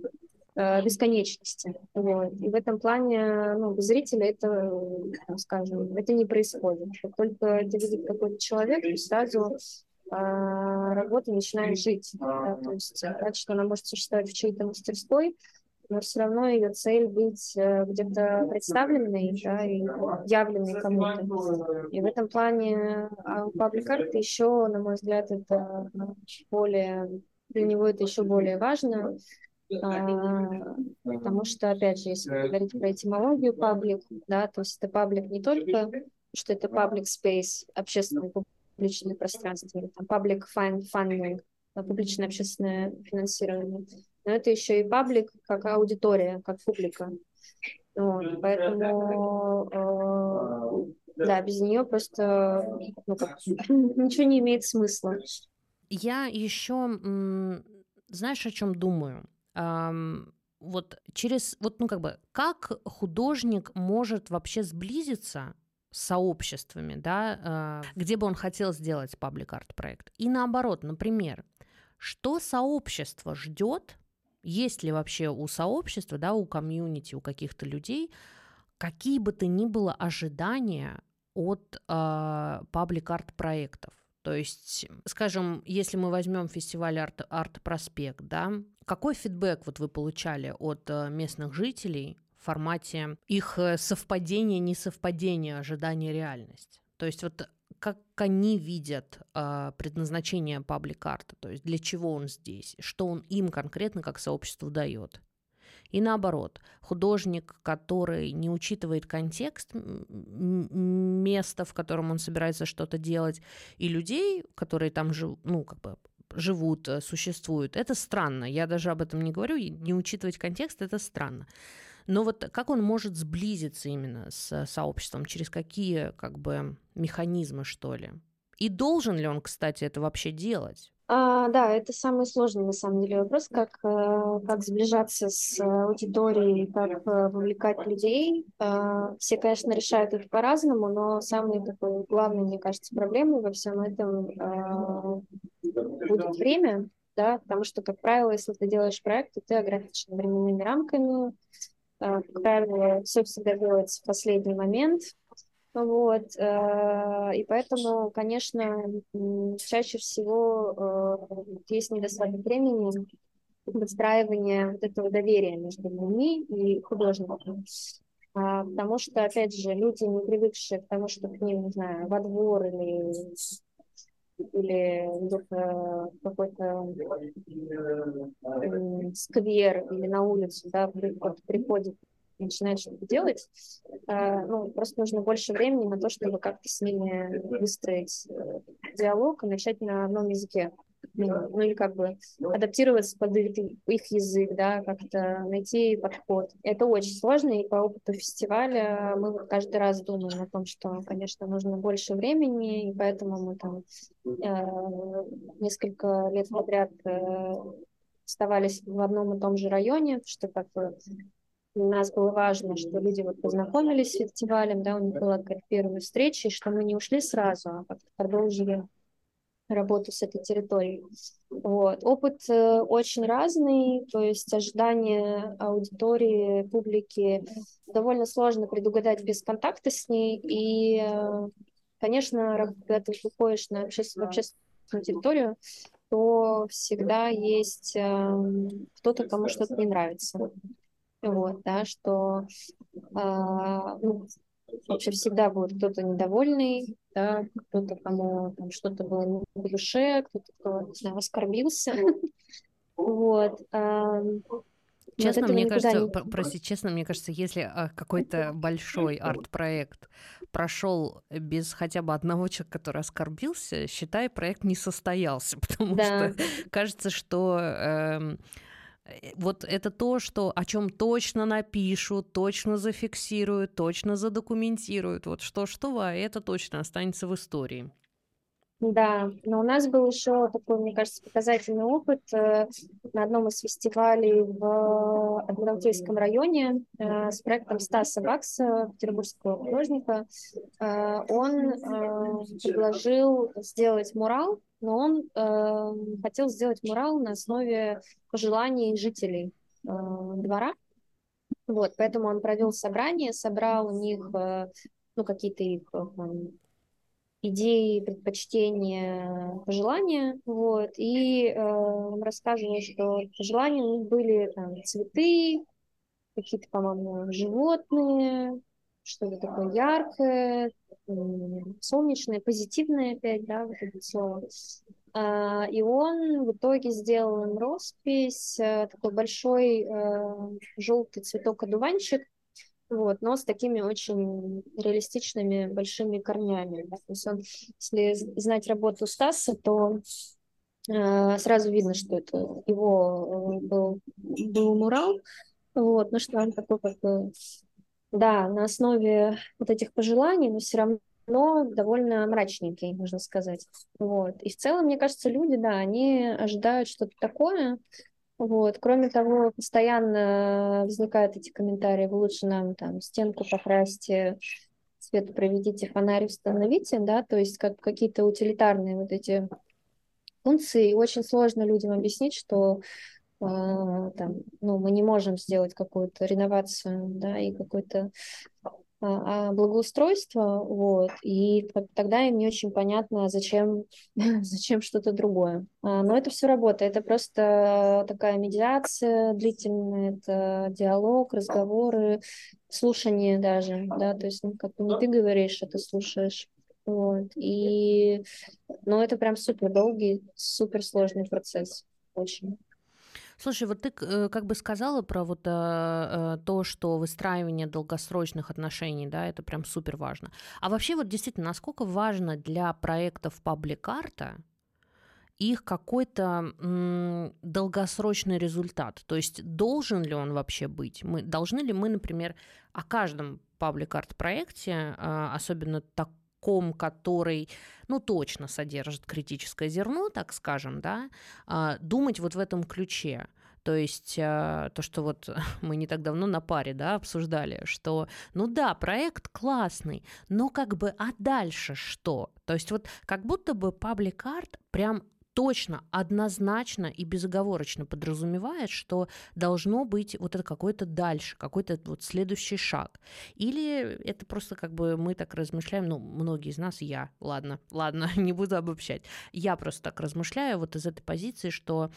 э, бесконечности. Вот. И в этом плане ну, без зрителя это, там, скажем, это не происходит. Как только это видит какой-то человек, сразу а, работа начинает жить. Да? То есть значит, она может существовать в чьей-то мастерской, но все равно ее цель быть э, где-то представленной да, и явленной кому-то. И в этом плане паблик арт еще, на мой взгляд, это более для него это еще более важно, а, потому что, опять же, если говорить про этимологию паблик, да, то есть это паблик не только, что это паблик space, общественное публичное пространство, или там паблик funding, публичное общественное финансирование, но это еще и паблик как аудитория, как публика. Вот, поэтому, э, да, без нее просто ну, как, [laughs] ничего не имеет смысла. Я еще, знаешь, о чем думаю? Вот через, вот, ну, как бы, как художник может вообще сблизиться с сообществами, да, э, где бы он хотел сделать паблик-арт проект. И наоборот, например, что сообщество ждет есть ли вообще у сообщества, да, у комьюнити, у каких-то людей какие бы то ни было ожидания от э, паблик-арт проектов? То есть, скажем, если мы возьмем фестиваль Арт, Арт Проспект, да, какой фидбэк вот вы получали от э, местных жителей в формате их э, совпадения, несовпадения, ожидания, реальность? То есть вот как они видят э, предназначение паблик-арта, то есть для чего он здесь, что он им конкретно как сообществу дает. И наоборот, художник, который не учитывает контекст места, в котором он собирается что-то делать, и людей, которые там живут, ну, как бы живут, э, существуют, это странно. Я даже об этом не говорю. Не учитывать контекст – это странно. Но вот как он может сблизиться именно с сообществом, через какие как бы механизмы, что ли? И должен ли он, кстати, это вообще делать? А, да, это самый сложный на самом деле вопрос, как, э, как сближаться с аудиторией, как э, вовлекать людей. А, все, конечно, решают это по-разному, но самый такой главный, мне кажется, проблемой во всем этом будет время, да, потому что, как правило, если ты делаешь проект, то ты ограничен временными рамками, как правило, все всегда делается в последний момент. Вот, э, и поэтому, конечно, чаще всего э, есть недостаток времени выстраивания вот этого доверия между людьми и художником. А, потому что, опять же, люди, не привыкшие к тому, что к ним, не знаю, во двор или или где-то какой-то сквер или на улицу, да, приходит начинает что-то делать, э, ну, просто нужно больше времени на то, чтобы как-то с ними выстроить э, диалог и начать на одном языке. Ну, или как бы адаптироваться под их, язык, да, как-то найти подход. Это очень сложно, и по опыту фестиваля мы каждый раз думаем о том, что, конечно, нужно больше времени, и поэтому мы там э, несколько лет подряд э, оставались в одном и том же районе, что как Для нас было важно, что люди вот познакомились с фестивалем, да, у них была какая-то первая встреча, и что мы не ушли сразу, а продолжили работу с этой территорией. Вот. Опыт э, очень разный, то есть ожидания аудитории, публики довольно сложно предугадать без контакта с ней. И, э, конечно, когда ты выходишь на общественную, общественную территорию, то всегда есть э, кто-то, кому что-то не нравится. Вот, да, что э, ну, вообще всегда будет кто-то недовольный, да, кто-то, кому там что-то было не в душе, кто-то, кто, не знаю, оскорбился. [laughs] Вот. Честно, мне кажется, не... прости, честно, мне кажется, если а, какой-то [laughs] большой арт-проект прошел без хотя бы одного человека, который оскорбился, считай, проект не состоялся, [laughs] потому да. что кажется, что Э, вот это то, что, о чем точно напишут, точно зафиксируют, точно задокументируют. Вот что-что, а это точно останется в истории. Да, но у нас был еще такой, мне кажется, показательный опыт э, на одном из фестивалей в Адмиралтейском районе э, с проектом Стаса Бакса, петербургского художника. Э, он э, предложил сделать мурал, но он э, хотел сделать мурал на основе пожеланий жителей э, двора. Вот, поэтому он провел собрание, собрал у них э, ну, какие-то их э, идеи, предпочтения, пожелания, вот, и э, рассказывал, что пожелания у них были там цветы, какие-то, по-моему, животные, что-то такое яркое, солнечное, позитивное опять, да, вот это слово. А, и он в итоге сделал им роспись, э, такой большой э, желтый цветок-одуванчик, вот, но с такими очень реалистичными большими корнями. То есть он, если знать работу Стаса, то э, сразу видно, что это его был, был мурал, вот, ну что он такой как бы, да, на основе вот этих пожеланий, но все равно довольно мрачненький, можно сказать. Вот. И в целом, мне кажется, люди, да, они ожидают что-то такое, вот. Кроме того, постоянно возникают эти комментарии, вы лучше нам там стенку покрасьте, свет проведите, фонарь установите, да, то есть как какие-то утилитарные вот эти функции. И очень сложно людям объяснить, что там, ну, мы не можем сделать какую-то реновацию, да, и какой-то а, а благоустройство, вот, и тогда им не очень понятно, зачем, [laughs] зачем что-то другое. А, но это все работа, это просто такая медиация длительная, это диалог, разговоры, слушание даже, да, то есть ну, как бы не ты говоришь, а ты слушаешь. Вот, и, ну, это прям супер долгий, супер сложный процесс, очень. Слушай, вот ты э, как бы сказала про вот э, то, что выстраивание долгосрочных отношений, да, это прям супер важно. А вообще вот действительно, насколько важно для проектов паблик-арта их какой-то м, долгосрочный результат? То есть должен ли он вообще быть? Мы, должны ли мы, например, о каждом паблик-арт проекте, особенно так ком, который, ну, точно содержит критическое зерно, так скажем, да, а, думать вот в этом ключе. То есть а, то, что вот [laughs] мы не так давно на паре да, обсуждали, что, ну да, проект классный, но как бы, а дальше что? То есть вот как будто бы паблик-арт прям точно, однозначно и безоговорочно подразумевает, что должно быть вот это какой-то дальше, какой-то вот следующий шаг. Или это просто как бы мы так размышляем, ну, многие из нас, я, ладно, [laughs] ладно, не буду обобщать, я просто так размышляю вот из этой позиции, что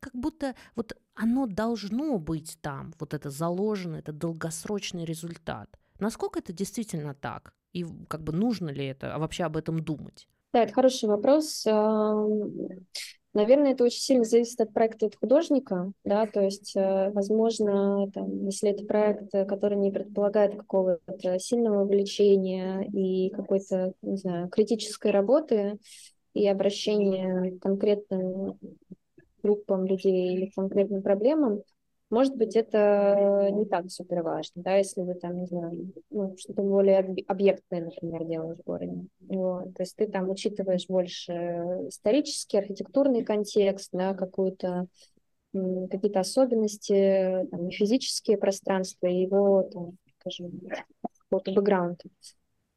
как будто вот оно должно быть там, вот это заложено, это долгосрочный результат. Насколько это действительно так? И как бы нужно ли это, а вообще об этом думать? Да, это хороший вопрос. Наверное, это очень сильно зависит от проекта от художника, да, то есть, э, возможно, там, если это проект, э, который не предполагает какого-то сильного увлечения и какой-то, не знаю, критической работы и обращения к конкретным группам людей или конкретным проблемам, может быть, это не так супер важно, да, если вы там, не знаю, ну, что-то более объектное, например, делаешь в городе. Вот. То есть ты там учитываешь больше исторический, архитектурный контекст, да, какую-то какие-то особенности, там, физические пространства, его, там, скажем, какого-то бэкграунда.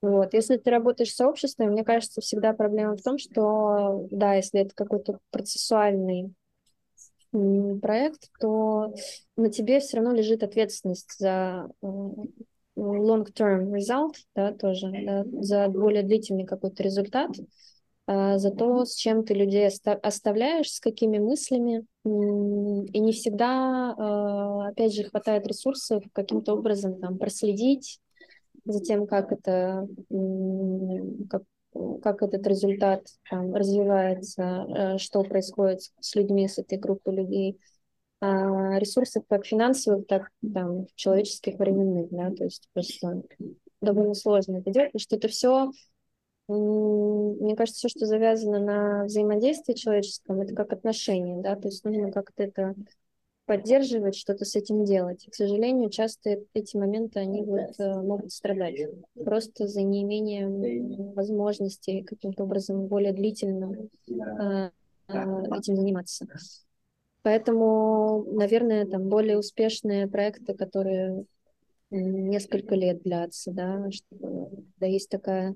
Вот. Если ты работаешь с сообществом, мне кажется, всегда проблема в том, что, да, если это какой-то процессуальный проект, то на тебе все равно лежит ответственность за long-term result, да, тоже, да, за более длительный какой-то результат, а, за то, с чем ты людей оставляешь, с какими мыслями, и не всегда, а, опять же, хватает ресурсов каким-то образом там проследить за тем, как это, как, как этот результат там, развивается, э, что происходит с людьми, с этой группой людей, а, ресурсов как финансовых, так там, человеческих, временных, да, то есть просто довольно сложно это делать, потому что это все, мне кажется, все, что завязано на взаимодействии человеческом, это как отношения, да, то есть нужно как-то это поддерживать, что-то с этим делать. И, к сожалению, часто эти моменты, они вот, э, могут страдать. просто за неимением возможности каким-то образом более длительно э, э, этим заниматься. Поэтому, наверное, там более успешные проекты, которые несколько лет длятся, да, что, да, есть такая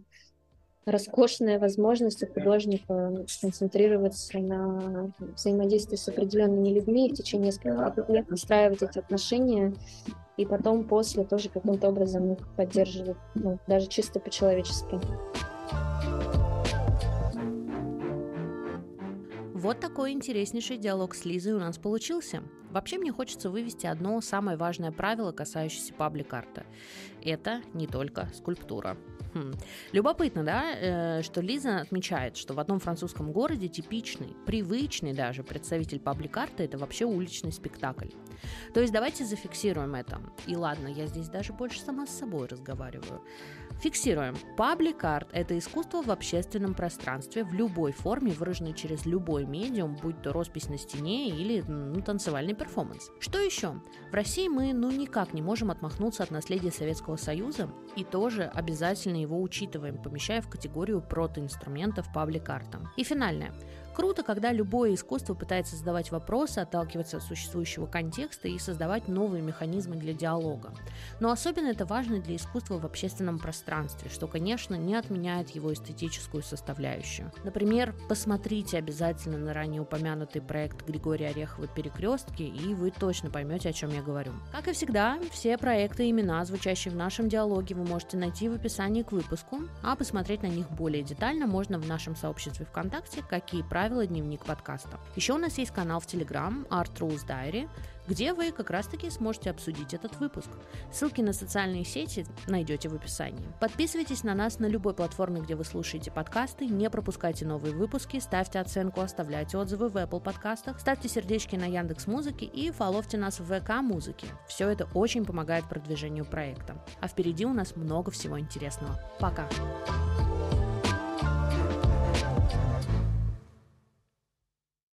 роскошная возможность у художника сконцентрироваться на взаимодействии с определенными людьми и в течение нескольких лет выстраивать эти отношения и потом после тоже каким-то образом их поддерживать, ну, даже чисто по-человечески. Вот такой интереснейший диалог с Лизой у нас получился. Вообще мне хочется вывести одно самое важное правило, касающееся паблик-арта. Это не только скульптура. Хм. Любопытно, да, э, что Лиза отмечает, что в одном французском городе типичный, привычный даже представитель паблик-арта – это вообще уличный спектакль. То есть давайте зафиксируем это. И ладно, я здесь даже больше сама с собой разговариваю. Фиксируем. Паблик арт – это искусство в общественном пространстве в любой форме, выраженной через любой медиум, будь то роспись на стене или ну, танцевальный перформанс. Что еще? В России мы ну никак не можем отмахнуться от наследия Советского Союза и тоже обязательно его учитываем, помещая в категорию протоинструментов паблик-арта. И финальное. Круто, когда любое искусство пытается задавать вопросы, отталкиваться от существующего контекста и создавать новые механизмы для диалога. Но особенно это важно для искусства в общественном пространстве, что, конечно, не отменяет его эстетическую составляющую. Например, посмотрите обязательно на ранее упомянутый проект Григория Орехова «Перекрестки», и вы точно поймете, о чем я говорю. Как и всегда, все проекты и имена, звучащие в нашем диалоге, вы можете найти в описании к выпуску, а посмотреть на них более детально можно в нашем сообществе ВКонтакте, какие правила правило дневник подкаста. Еще у нас есть канал в Telegram Art Rules Diary, где вы как раз-таки сможете обсудить этот выпуск. Ссылки на социальные сети найдете в описании. Подписывайтесь на нас на любой платформе, где вы слушаете подкасты, не пропускайте новые выпуски, ставьте оценку, оставляйте отзывы в Apple подкастах, ставьте сердечки на Яндекс Музыке и фоловьте нас в ВК Музыке. Все это очень помогает продвижению проекта. А впереди у нас много всего интересного. Пока! Пока.